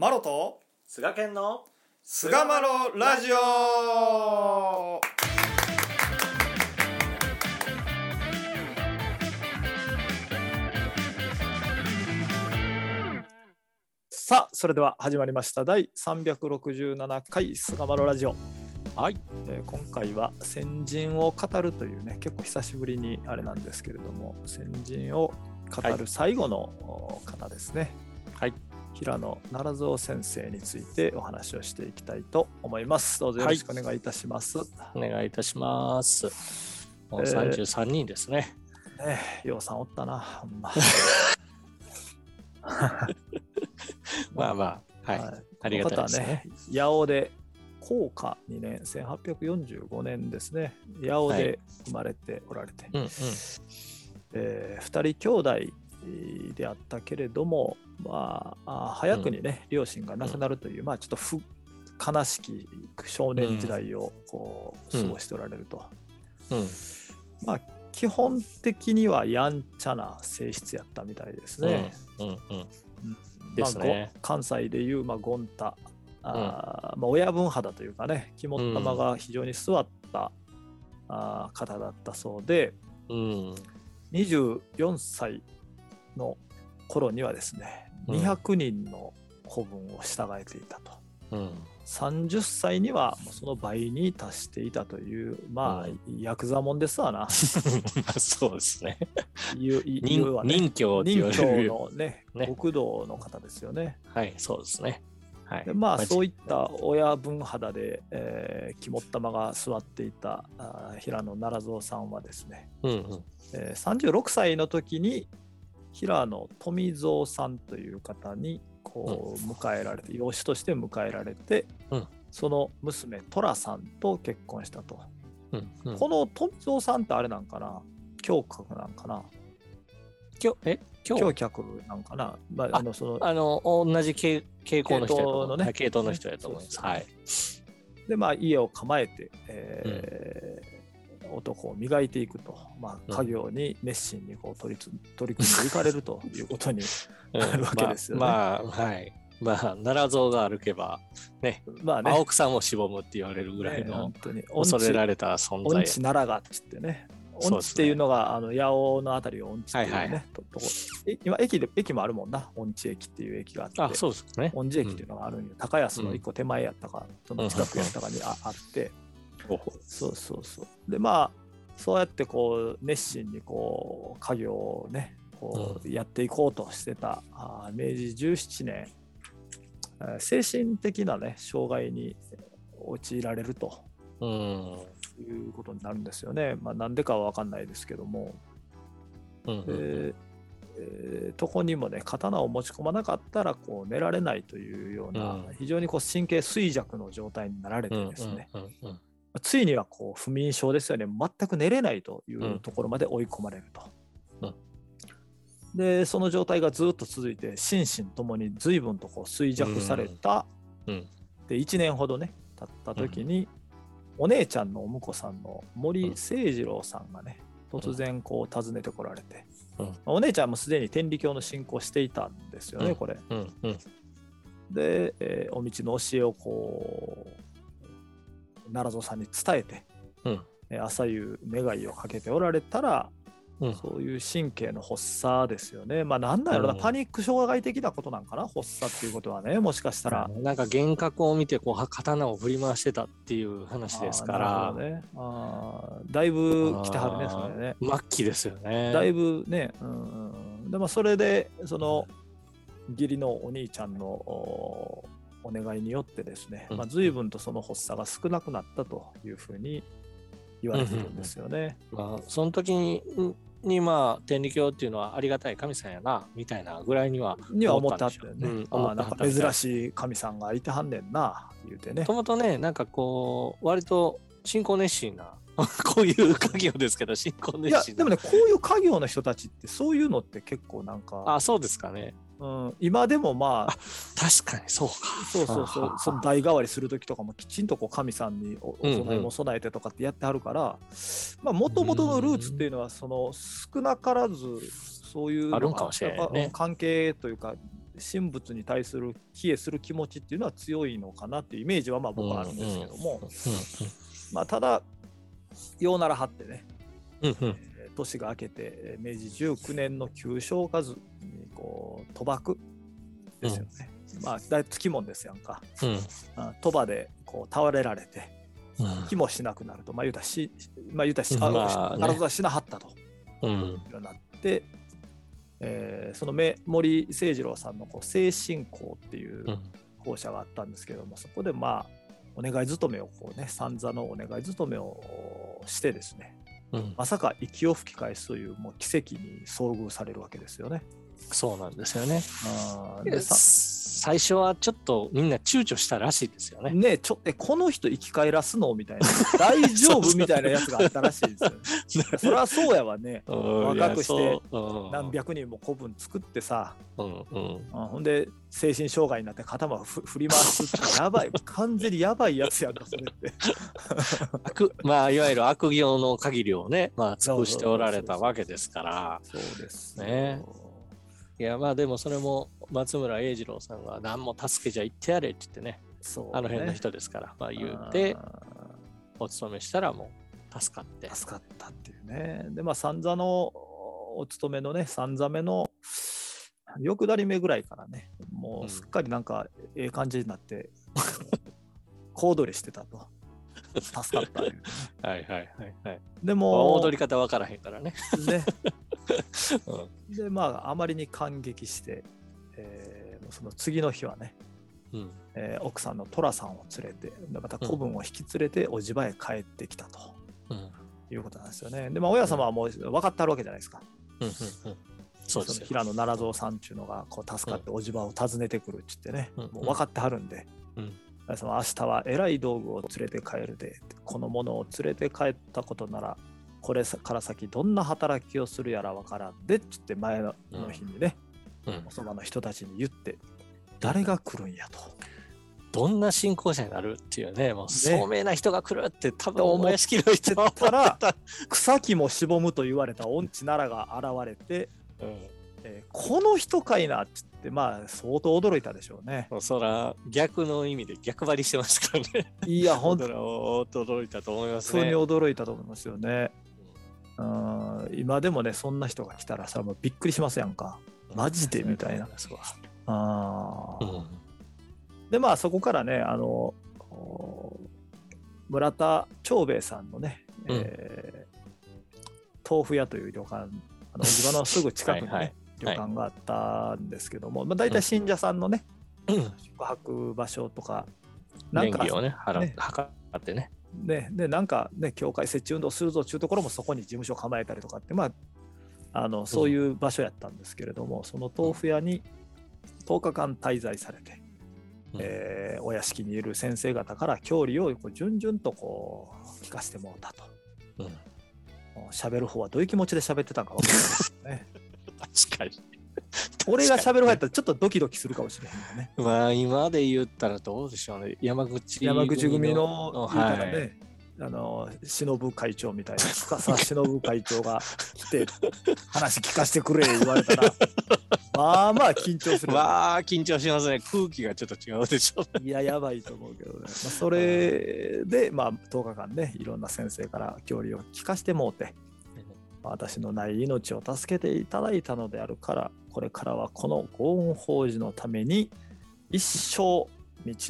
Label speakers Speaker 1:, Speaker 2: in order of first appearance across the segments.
Speaker 1: マロと
Speaker 2: 菅健の
Speaker 1: 菅マロラジオ。さあそれでは始まりました。第367回菅マロラジオ。
Speaker 2: はい。
Speaker 1: えー今回は先人を語るというね結構久しぶりにあれなんですけれども先人を語る最後のお方ですね。
Speaker 2: はい
Speaker 1: 平野奈良蔵先生についてお話をしていきたいと思います。どうぞよろしくお願いいたします、
Speaker 2: お願いいたします。もう
Speaker 1: えー。
Speaker 2: 33人ですね、
Speaker 1: ねえようさんおったなほんま。
Speaker 2: まあまあはい、
Speaker 1: はい。
Speaker 2: ありがたいですね。
Speaker 1: ね八尾で高価2年1845年ですね。八尾で生まれておられて、
Speaker 2: うんうん。
Speaker 1: えー、2人兄弟であったけれども、まあ、あ早くにね、両親が亡くなるという、まあ、ちょっと不悲しき少年時代をこう
Speaker 2: うん。
Speaker 1: 過ごしておられると、
Speaker 2: うん。
Speaker 1: まあ基本的にはやんちゃな性質やったみたいですね。関西でいう、まあ、ゴンタ。あー、まあ、親分肌というかね肝っ玉が非常に座った、あー方だったそうで、
Speaker 2: うん。
Speaker 1: 24歳の頃にはですね、
Speaker 2: うん。
Speaker 1: 200人の子分を従えていたと。
Speaker 2: うん。
Speaker 1: 30歳にはその倍に達していたという、まあ、
Speaker 2: う
Speaker 1: ヤクザもんですわな。
Speaker 2: そうですね。
Speaker 1: 言う言う
Speaker 2: 任
Speaker 1: わね。
Speaker 2: 任教
Speaker 1: のね、
Speaker 2: ね。
Speaker 1: 極道の方ですよね。
Speaker 2: はいそうですね。はい。
Speaker 1: でまあそういった親分肌で、えー肝っ玉が座っていたあー平野奈良蔵さんはですね、
Speaker 2: うんうん。
Speaker 1: えー36歳の時に平野富蔵さんという方にこう迎えられて、養子として迎えられて、
Speaker 2: うん。
Speaker 1: その娘寅さんと結婚したと。この富蔵さんってあれなんかな？教客なんかな？
Speaker 2: 今日え
Speaker 1: 教客なんかな、まあ、あのその
Speaker 2: あの同じ傾傾向の人
Speaker 1: のね。
Speaker 2: はい系統の人やと思います。はい。
Speaker 1: でまあ家を構えて、えー男を磨いていくと、まあ、
Speaker 2: うん。
Speaker 1: 家業に熱心にこう取りつ 取り組んでいかれるということに
Speaker 2: うん。
Speaker 1: あるわけですよね。
Speaker 2: まあまあはい。まあ奈良像が歩けばね。
Speaker 1: まあね。
Speaker 2: 青草もしぼむって言われるぐらい
Speaker 1: ね
Speaker 2: の
Speaker 1: 本当に。
Speaker 2: 恐れられた存在。
Speaker 1: 音痴奈良がっつってね。音痴っていうのがあの八尾のあたりを音痴っていうね、
Speaker 2: はいはい。
Speaker 1: とと今駅で駅もあるもんな。音痴駅っていう駅があって。
Speaker 2: あそうですね。
Speaker 1: 音痴駅っていうのがあるんよ、高安の一個手前やったか、その近くやったかにああって、そう。そうそう。でまあそうやってこう熱心にこう家業をねこうやっていこうとしてた、あー明治17年、えー精神的なね障害に陥られると。
Speaker 2: うん。
Speaker 1: いうことになるんですよね。まあなんでかは分かんないですけども、
Speaker 2: うん
Speaker 1: でえー床にもね刀を持ち込まなかったらこう寝られないというような、
Speaker 2: うん。
Speaker 1: 非常にこう神経衰弱の状態になられ
Speaker 2: うんうん
Speaker 1: てですね、
Speaker 2: うんうん
Speaker 1: ついにはこう不眠症ですよね。全く寝れないとい
Speaker 2: うん。
Speaker 1: うところまで追い込まれると。
Speaker 2: うん。
Speaker 1: でその状態がずっと続いて心身ともに随分とこう衰弱された、
Speaker 2: うん。
Speaker 1: で1年ほどね経った時に、お姉ちゃんのお婿さんの森誠二郎さんがね突然こう訪ねてこられて、
Speaker 2: うん。
Speaker 1: お姉ちゃんもすでに天理教の信仰していたんですよね、
Speaker 2: うん。
Speaker 1: これ。
Speaker 2: うんうん。
Speaker 1: で、えーお道の教えをこう奈良蔵さんに伝えて、
Speaker 2: うん。
Speaker 1: えー朝夕願いをかけておられたら、
Speaker 2: うん。
Speaker 1: そういう神経の発作ですよね。まあなんなんやろな、
Speaker 2: うん。
Speaker 1: パニック障害的なことなんかな発作っていうことはね。もしかしたら。
Speaker 2: なんか幻覚を見てこうは刀を振り回してたっていう話ですから。
Speaker 1: ね、あーだいぶ来てはるねそれね。
Speaker 2: 末期ですよね。
Speaker 1: だいぶね、うんうん、でもそれでその義理のお兄ちゃんのおお願いによってですね、
Speaker 2: うん。
Speaker 1: まあ、随分とその発作が少なくなったというふうに言われてるんですよね。
Speaker 2: まあその時ににまあ天理教っていうのはありがたい神さんやなみたいなぐらいには
Speaker 1: には思ってはったよね。
Speaker 2: う。ん。
Speaker 1: あーなんか珍しい神さんがいてはんねんな言うてね。
Speaker 2: も。ともとねなんかこう割と信仰熱心な こういう家業ですけど信仰熱心な。
Speaker 1: でもねこういう家業の人たちってそういうのって結構なんか、
Speaker 2: あそうですかね
Speaker 1: うん、今でもまあ
Speaker 2: 確かにそうか。
Speaker 1: そうそうそう。その代替わりする時とかもきちんとこう神さんにお供えも備えてとかってやってはるからもともとのルーツっていうのはその少なからずそういう
Speaker 2: あるんかもしれないね。
Speaker 1: 関係というか神仏に対する帰依する気持ちっていうのは強いのかなっていうイメージはまあ僕はあるんですけども、まあ、ただようならはってね、
Speaker 2: うんうん。
Speaker 1: えー年が明けてえー明治19年の旧正月にこう賭博ですよね、まあ大つきもんですやんか。
Speaker 2: うん。
Speaker 1: あ賭場でこう倒れられて
Speaker 2: うん。
Speaker 1: 気もしなくなると。まあ言うたらしまあ言うたらし、
Speaker 2: ま
Speaker 1: あ
Speaker 2: あね。
Speaker 1: 体はしなはったと。
Speaker 2: うん。
Speaker 1: なって、えーそのめ森誠二郎さんのこう精神校っていう
Speaker 2: うん。
Speaker 1: 校舎があったんですけども、そこでまあお願い勤めをこうね三座のお願い勤めをしてですねまさか息を吹き返すというもう奇跡に遭遇されるわけですよね。
Speaker 2: そうなんですよね。
Speaker 1: でさ
Speaker 2: 最初はちょっとみんな躊躇したらしいですよね。
Speaker 1: ねちょえこの人生き返らすの？みたいな 大丈夫？みたいなやつがあったらしいですよ、ね。それはそうやわね。若くして何百人も古文作ってさ、
Speaker 2: うんうん
Speaker 1: うんほんで精神障害になって頭をふ振り回すってやばい 完全にやばいやつやんかそれって。
Speaker 2: 悪まあいわゆる悪行の限りをね、まあ、尽くしておられたわけですから。
Speaker 1: そうです
Speaker 2: ねいやまあでもそれも松村英二郎さんが何も助けじゃ言ってやれって言ってね、
Speaker 1: ね
Speaker 2: あの辺の人ですから、まあ言うて
Speaker 1: あ
Speaker 2: お勤めしたらもう助かって
Speaker 1: ー。助かったっていうね。でまあ三座のお勤めのね三座目の欲張り目ぐらいからねもうすっかりなんかええ感じになって、小躍りしてたと。助かったね、
Speaker 2: はいはいはいはい。
Speaker 1: で
Speaker 2: まあ
Speaker 1: も、
Speaker 2: 踊り方わからへんからね。
Speaker 1: ね、
Speaker 2: うん。
Speaker 1: でまああまりに感激して、えーその次の日はね、
Speaker 2: うん。
Speaker 1: えー奥さんの寅さんを連れてでまた子分を引き連れておじばへ帰ってきたと
Speaker 2: うん。
Speaker 1: いうことなんですよね。でまあ親様はもう分かってあるわけじゃないですか。
Speaker 2: うんうんうん。そうですよ。
Speaker 1: の平野奈良蔵さんっていうのがこう助かっておじばを訪ねてくるっつってね、
Speaker 2: うん
Speaker 1: もう分かってはるんで、
Speaker 2: うん。
Speaker 1: 明日は偉い道具を連れて帰るでこのものを連れて帰ったことならこれから先どんな働きをするやら分からんでっつって前の日にね、
Speaker 2: うん
Speaker 1: おそばの人たちに言って誰が来るんやと。
Speaker 2: どんな信仰者になるっていうね、もう
Speaker 1: ね
Speaker 2: 聡明な人が来るって多分
Speaker 1: と思っ
Speaker 2: お屋敷の人は思って
Speaker 1: たら草木もしぼむと言われた音痴奈良が現れて、
Speaker 2: うん
Speaker 1: えーこの人かいなっつってまあ相当驚いたでしょうね。
Speaker 2: そら逆の意味で逆張りしてますからね。
Speaker 1: いや本当
Speaker 2: 驚いたと思います
Speaker 1: 普通に
Speaker 2: ね。
Speaker 1: 驚いたと思いますよね。うん今でもねそんな人が来たらさもうびっくりしますやんか。マジで？みたいな
Speaker 2: そう
Speaker 1: あー。
Speaker 2: うん。
Speaker 1: でまあそこからねあのお村田長兵衛さんのね、
Speaker 2: うん。
Speaker 1: えー豆腐屋という旅館あのおじ場のすぐ近くにね
Speaker 2: はいはい。
Speaker 1: 旅館があったんですけども、まあ、大体信者さんのね、
Speaker 2: うん。
Speaker 1: 宿泊場所とかなんか
Speaker 2: 年儀をね、払ってね。
Speaker 1: ね、でなんかね教会設置運動するぞっていうところもそこに事務所構えたりとかってまああのそういう場所やったんですけれども、その豆腐屋に10日間滞在されて、
Speaker 2: うん
Speaker 1: えーお屋敷にいる先生方から教理をこう順々とこう聞かせてもらったと。
Speaker 2: うん
Speaker 1: 喋る方はどういう気持ちで喋ってたんか分からないですよね。
Speaker 2: 確かに。
Speaker 1: 俺が喋る方やったらちょっとドキドキするかもしれへんよね。
Speaker 2: まあ今で言ったらどうでしょうね。山口
Speaker 1: 山口組の
Speaker 2: はい
Speaker 1: ね、あの忍会長みたいな 深澤忍会長が来て話聞かせてくれ言われたらまあまあ緊張する、
Speaker 2: まあ緊張しますね。空気がちょっと違うでしょうね。
Speaker 1: いややばいと思うけどね、まあ、それでまあ10日間ねいろんな先生から教理を聞かせてもうて私のない命を助けていただいたのであるからこれからはこのご恩法事のために一生道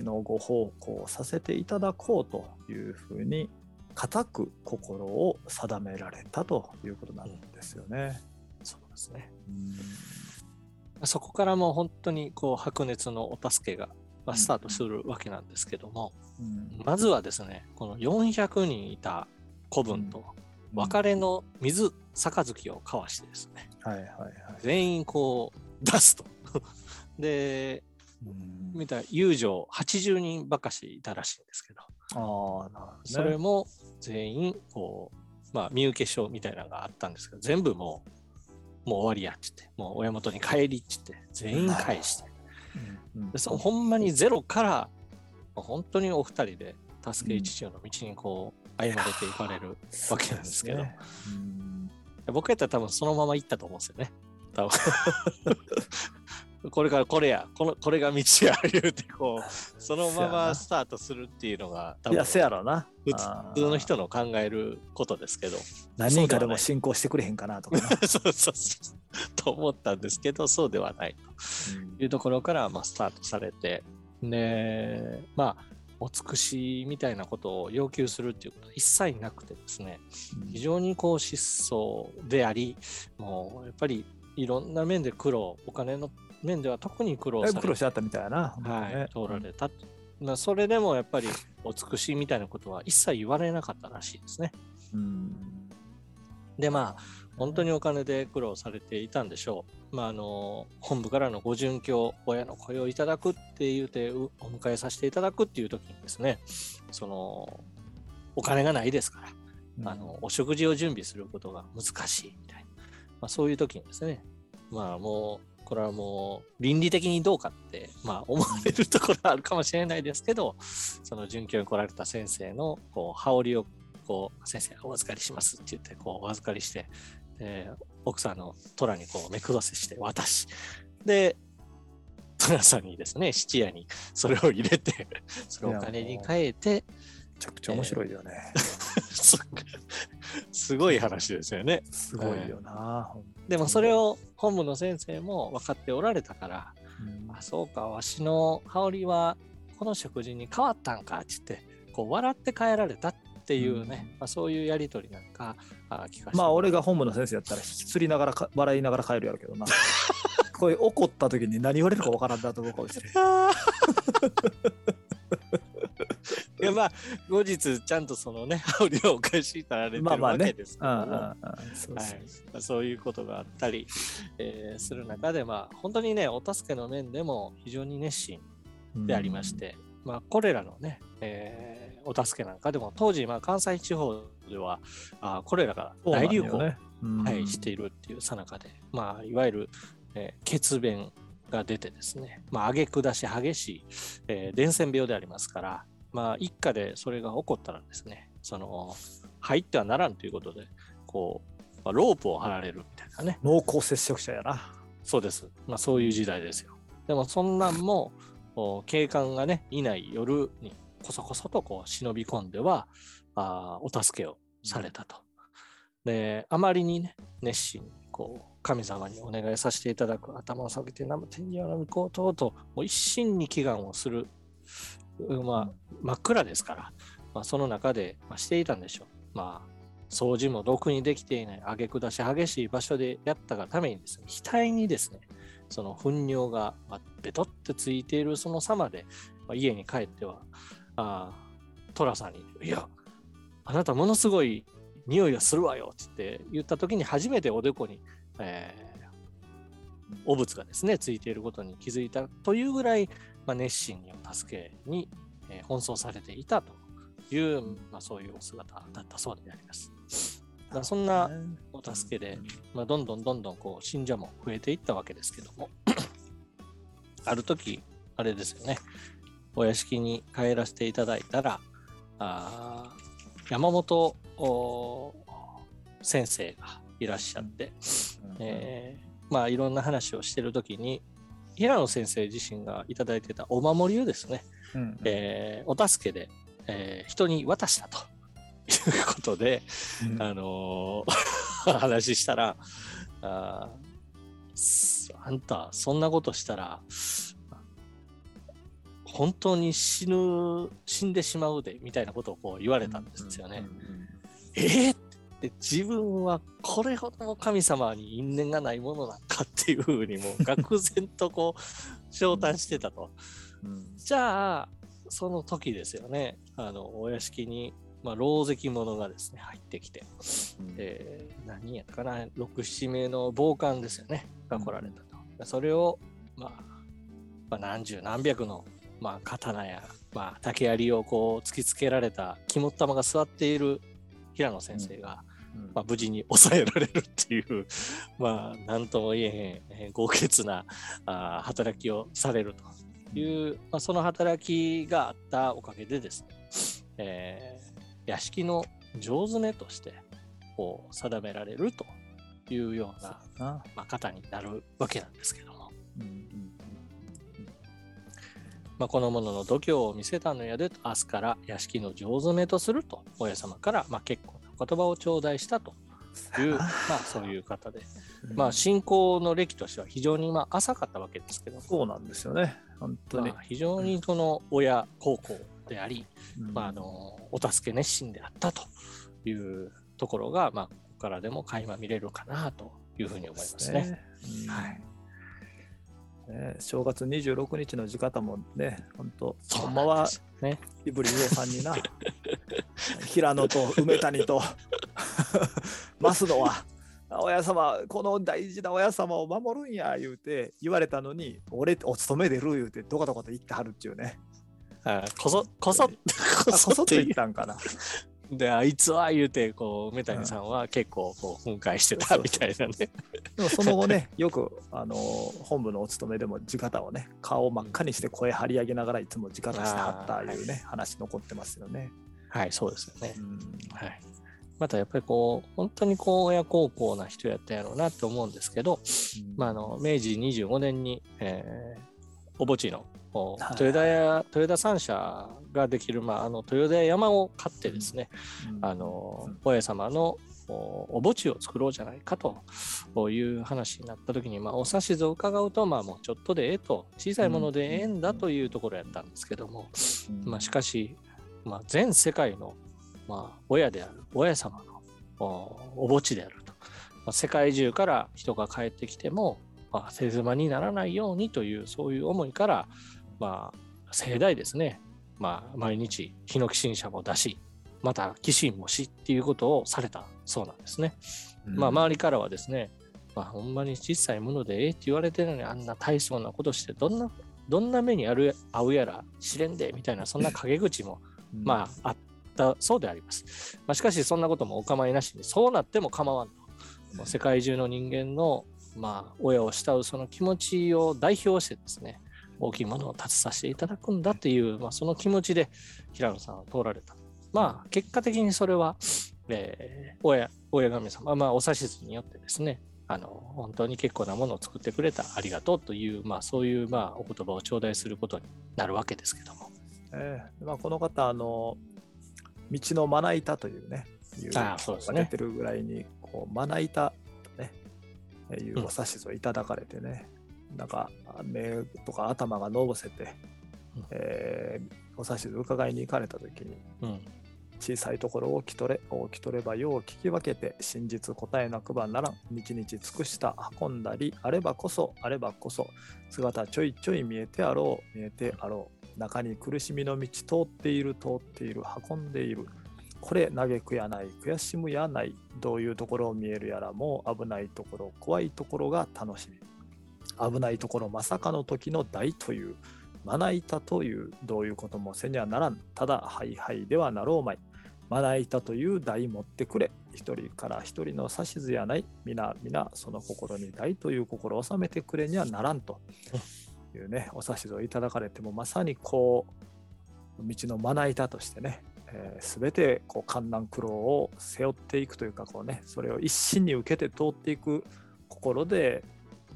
Speaker 1: のご奉公をさせていただこうというふうに固く心を定められたということなんですよね。
Speaker 2: そうですね。
Speaker 1: うん
Speaker 2: そこからもう本当にこう白熱のお助けがまあスタートするわけなんですけども、
Speaker 1: うん
Speaker 2: まずはですね、この400人いた子分と別れの水杯を交わしてですね、
Speaker 1: はいはいはい。
Speaker 2: 全員こう出すと。で、
Speaker 1: うん。
Speaker 2: 見たら友情80人ばかしいたらしいんですけど、
Speaker 1: ああ、なるほどね。
Speaker 2: それも全員こう、まあ、身請け書みたいなのがあったんですけど、全部もう、もう終わりやって言って、もう親元に帰りって言って、全員返して、
Speaker 1: うんうん
Speaker 2: でそのほんまにゼロから、本当にお二人で助け一条の道にこう歩まれていかれるわけなんですけど、
Speaker 1: うん
Speaker 2: 僕やったら多分そのまま行ったと思うんですよね。多分 これからこれや、このこれが道や言うてこう、そのままスタートするっていうのが多分
Speaker 1: いや、せやろな。
Speaker 2: 普通の人の考えることですけど、
Speaker 1: 何人かでも進行してくれへんかなとかな。
Speaker 2: そうそうそう。と思ったんですけど、そうではないというところから、まあ、スタートされて、で、まあ、お尽くしみたいなことを要求するっていうことは一切なくてですね、非常にこう質素であり、もうやっぱりいろんな面で苦労、お金の面では特に苦労され
Speaker 1: 苦労してあったみたいやな。
Speaker 2: はい、通られた。まあ、それでもやっぱりお尽くしみたいなことは一切言われなかったらしいですね。
Speaker 1: うん。
Speaker 2: でまあ本当にお金で苦労されていたんでしょう。まあ、あの本部からのご殉教親の声をいただくって言うてうお迎えさせていただくっていう時にですねそのお金がないですから、あのお食事を準備することが難しいみたいな、まあ、そういう時にですねまあもうこれはもう倫理的にどうかって、まあ、思われるところはあるかもしれないですけどその殉教に来られた先生のこう羽織をこう先生お預かりしますって言ってこうお預かりして、えー奥さんの虎にこう目くどせして渡しで虎さんにですね質屋にそれを入れてそれをお金に変えて
Speaker 1: めちゃくちゃ面白いよね。
Speaker 2: すすごい話ですよね。
Speaker 1: すごいよな。
Speaker 2: でもそれを本部の先生も分かっておられたから、
Speaker 1: うん
Speaker 2: あそうか、わしの羽織はこの食事に変わったんかって言って、こう笑って帰られたっていうね、まあ、そういうやりとりなんかあ聞か
Speaker 1: まあ俺が本部の先生やったら引きつりながらか笑いながら帰るやろうけどな。こういう怒った時に何言われるかわからんなと思うかもしれない。
Speaker 2: いやまあ後日ちゃんとそのね羽織をお返しいただれてる
Speaker 1: まあまあね
Speaker 2: わけですけども、
Speaker 1: うんうんうんそう
Speaker 2: いういうことがあったり、えーする中で、まあ、本当にね、お助けの面でも非常に熱心でありまし。て、まあ、これらのね、えーお助けなんかでも、当時、まあ、関西地方では、あコレラが
Speaker 1: うん
Speaker 2: 大流行、
Speaker 1: ねうん
Speaker 2: はい、しているっていうさなかで、まあ、いわゆる、えー血便が出てですね、まあ、上げ下し激しい、えー伝染病でありますから、まあ、一家でそれが起こったらですね、その、入ってはならんということで、こう、まあ、ロープを張られるみたいなね、
Speaker 1: 濃厚接触者やな。
Speaker 2: そうです。まあそういう時代ですよ。でもそんなんもお警官がね、いない夜にこそこそとこう忍び込んではあーお助けをされたと。で、あまりにね、熱心にこう神様にお願いさせていただく頭を下げて生天にはみこうとうともう一心に祈願をする、うんまあ、真っ暗ですから、まあ、その中で、まあ、していたんでしょう。まあ掃除もろくにできていない、上げ下し激しい場所でやったがためにですね、額にですね、その糞尿がまあベトってついているその様で、まあ、家に帰っては、あートラさんに、いや、あなたものすごい匂いがするわよって言った時に初めておでこに、えー汚物がですね、ついていることに気づいたというぐらい、まあ、熱心にお助けに、えー奔走されていたという、まあ、そういうお姿だったそうであります。だからそんなお助けで、まあ、どんどんどんどんこう信者も増えていったわけですけども、ある時、あれですよね、お屋敷に帰らせていただいたら、あー山本お先生がいらっしゃって、えーまあいろんな話をしてる時に、平野先生自身がいただいてたお守りをですね、
Speaker 1: うん
Speaker 2: えーお助けで、えー人に渡したと。いうことで、
Speaker 1: うん。
Speaker 2: あのー 話したらああんたそんなことしたら本当に死ぬ死んでしまうでみたいなことをこう言われたんですよね。えーって自分はこれほどの神様に因縁がないものなんかっていうふうにもう愕然とこう昇胆してたと。じゃあその時ですよねあのお屋敷に、まあ、ろう石者がですね入ってきて、えー何やったかな67名の暴漢ですよねが来られたと。それを、まあ、まあ何十何百の、まあ、刀や、まあ、竹槍をこう突きつけられた肝っ玉が座っている平野先生が、まあ、無事に抑えられるっていう、まあ、なんとも言えへんえー豪傑なあー働きをされるという、まあ、その働きがあったおかげでですね、えー屋敷の上手ねとしてこう定められるというような、
Speaker 1: な。
Speaker 2: まあ、方になるわけなんですけどまあ、この者の度胸を見せたのやで明日から屋敷の上詰めとすると親様から、まあ、結構な言葉を頂戴したという、まあ、そういう方で、まあ、信仰の歴としては非常にまあ浅かったわけですけど、
Speaker 1: そうなんですよね。本当に。
Speaker 2: まあ、非常にその親孝行であり、
Speaker 1: うん。
Speaker 2: まあ、あのお助け熱心であったというところが、まあ、ここからでも垣間見れるかなというふうに思いますね。
Speaker 1: うん。
Speaker 2: はい
Speaker 1: ね正月26日の地方もね、本当、ほんまは
Speaker 2: ね。
Speaker 1: イブリ魚さんにな、平野と梅谷と 増野は、親様、この大事な親様を守るんや言うて言われたのに、俺、お勤め出る言うて、どかどかと言ってはるっちゅうね。
Speaker 2: あこそ、こそ、こ
Speaker 1: あこそっと
Speaker 2: って
Speaker 1: 言ったんかな。
Speaker 2: で、あいつは言うて、こう、梅谷さんは結構、こう、憤慨してたみたいなね。
Speaker 1: でもその後ね、よくあの本部のお勤めでも地方をね、顔を真っ赤にして声張り上げながらいつも地方してはったいうね、話残ってますよね。
Speaker 2: はい、そうですよね
Speaker 1: う。ん
Speaker 2: はい。またやっぱりこう、本当にこう、親孝行な人やったやろうなと思うんですけど、まあ、あの、明治25年に、えー、お墓地の、豊田屋、豊田三社ができる、まあ、あの、豊田屋山を買ってですね、
Speaker 1: うん。
Speaker 2: あの様のおお墓地を作ろうじゃないかという話になった時に、まあ、お指図を伺うと、まあ、もうちょっとでええと、小さいものでええんだというところやったんですけども、
Speaker 1: うん。
Speaker 2: まあ、しかし、まあ、全世界の、まあ、親である親様のおお墓地であると、まあ、世界中から人が帰ってきても、まあ、手妻にならないようにというそういう思いから、まあ、盛大ですね、まあ、毎日ヒノキ新車も出しまた寄進もしっていうことをされたそうなんですね。まあ、周りからはですね、まあ、ほんまに小さいものでええって言われてるのにあんな大層なことしてどんなどんな目にある合うやら試練でみたいなそんな陰口も
Speaker 1: うん
Speaker 2: まああったそうであります。まあ、しかしそんなこともお構いなしにそうなっても構わんと。世界中の人間のまあ親を慕うその気持ちを代表してですね大きいものを立てさせていただくんだっていう、まあ、その気持ちで平野さんは通られた。まあ結果的にそれは、えー親親神様、まあ、お指図によってですねあの本当に結構なものを作ってくれたありがとうという、まあ、そういう、まあ、お言葉を頂戴することになるわけですけども。
Speaker 1: ええまあ、この方あの道のまな板というねいう
Speaker 2: ああそうですね
Speaker 1: てるぐらいにこうまな板とねえーいうお指図をいただかれてね、なんか目とか頭がのぼせて、
Speaker 2: うん。
Speaker 1: えーお指図伺いに行かれた時に
Speaker 2: うん。
Speaker 1: 小さいところを聞き取れ大き取ればよう聞き分けて真実答えなくばならん。日々尽くした運んだりあればこそあればこそ姿ちょいちょい見えてあろう見えてあろう。中に苦しみの道通っている通っている運んでいる。これ嘆くやない悔しむやないどういうところを見えるやらもう危ないところ怖いところが楽しみ危ないところまさかの時の大というまな板というどういうこともせにはならん。ただはいはいではなろうまい。まな板という台持ってくれ一人から一人の指図やない。皆皆その心に台という心を収めてくれにはならんと。いうねお指図をいただかれてもまさにこう道のまな板としてね、えー、全てこう観難苦労を背負っていくというかこうねそれを一心に受けて通っていく心で、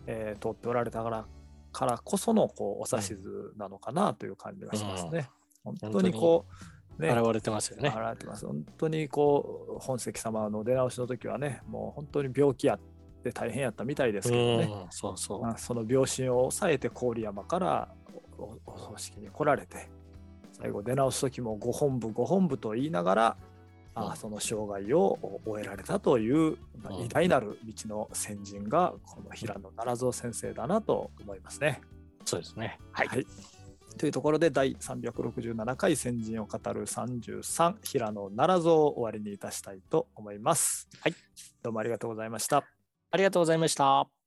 Speaker 1: えー通っておられたからからこそのこうお指図なのかなという感じがしますね。本当にこう、ね、
Speaker 2: 現れてますよね。
Speaker 1: 現れてます。本当にこう本関様の出直しの時はね、もう本当に病気やって大変やったみたいですけどね、
Speaker 2: うんそうそう。
Speaker 1: まあ、その病心を抑えて郡山からおお葬式に来られて、最後出直す時もご本部ご本部と言いながら、あ
Speaker 2: うん
Speaker 1: その生涯を終えられたという、偉大なる道の先人がこの平野奈良蔵先生だなと思いますね。
Speaker 2: そうですね。はい。
Speaker 1: はいというところで第367回先人を語る33平野奈良蔵を終わりにいたしたいと思います。
Speaker 2: はい。
Speaker 1: どうもありがとうございました。
Speaker 2: ありがとうございました。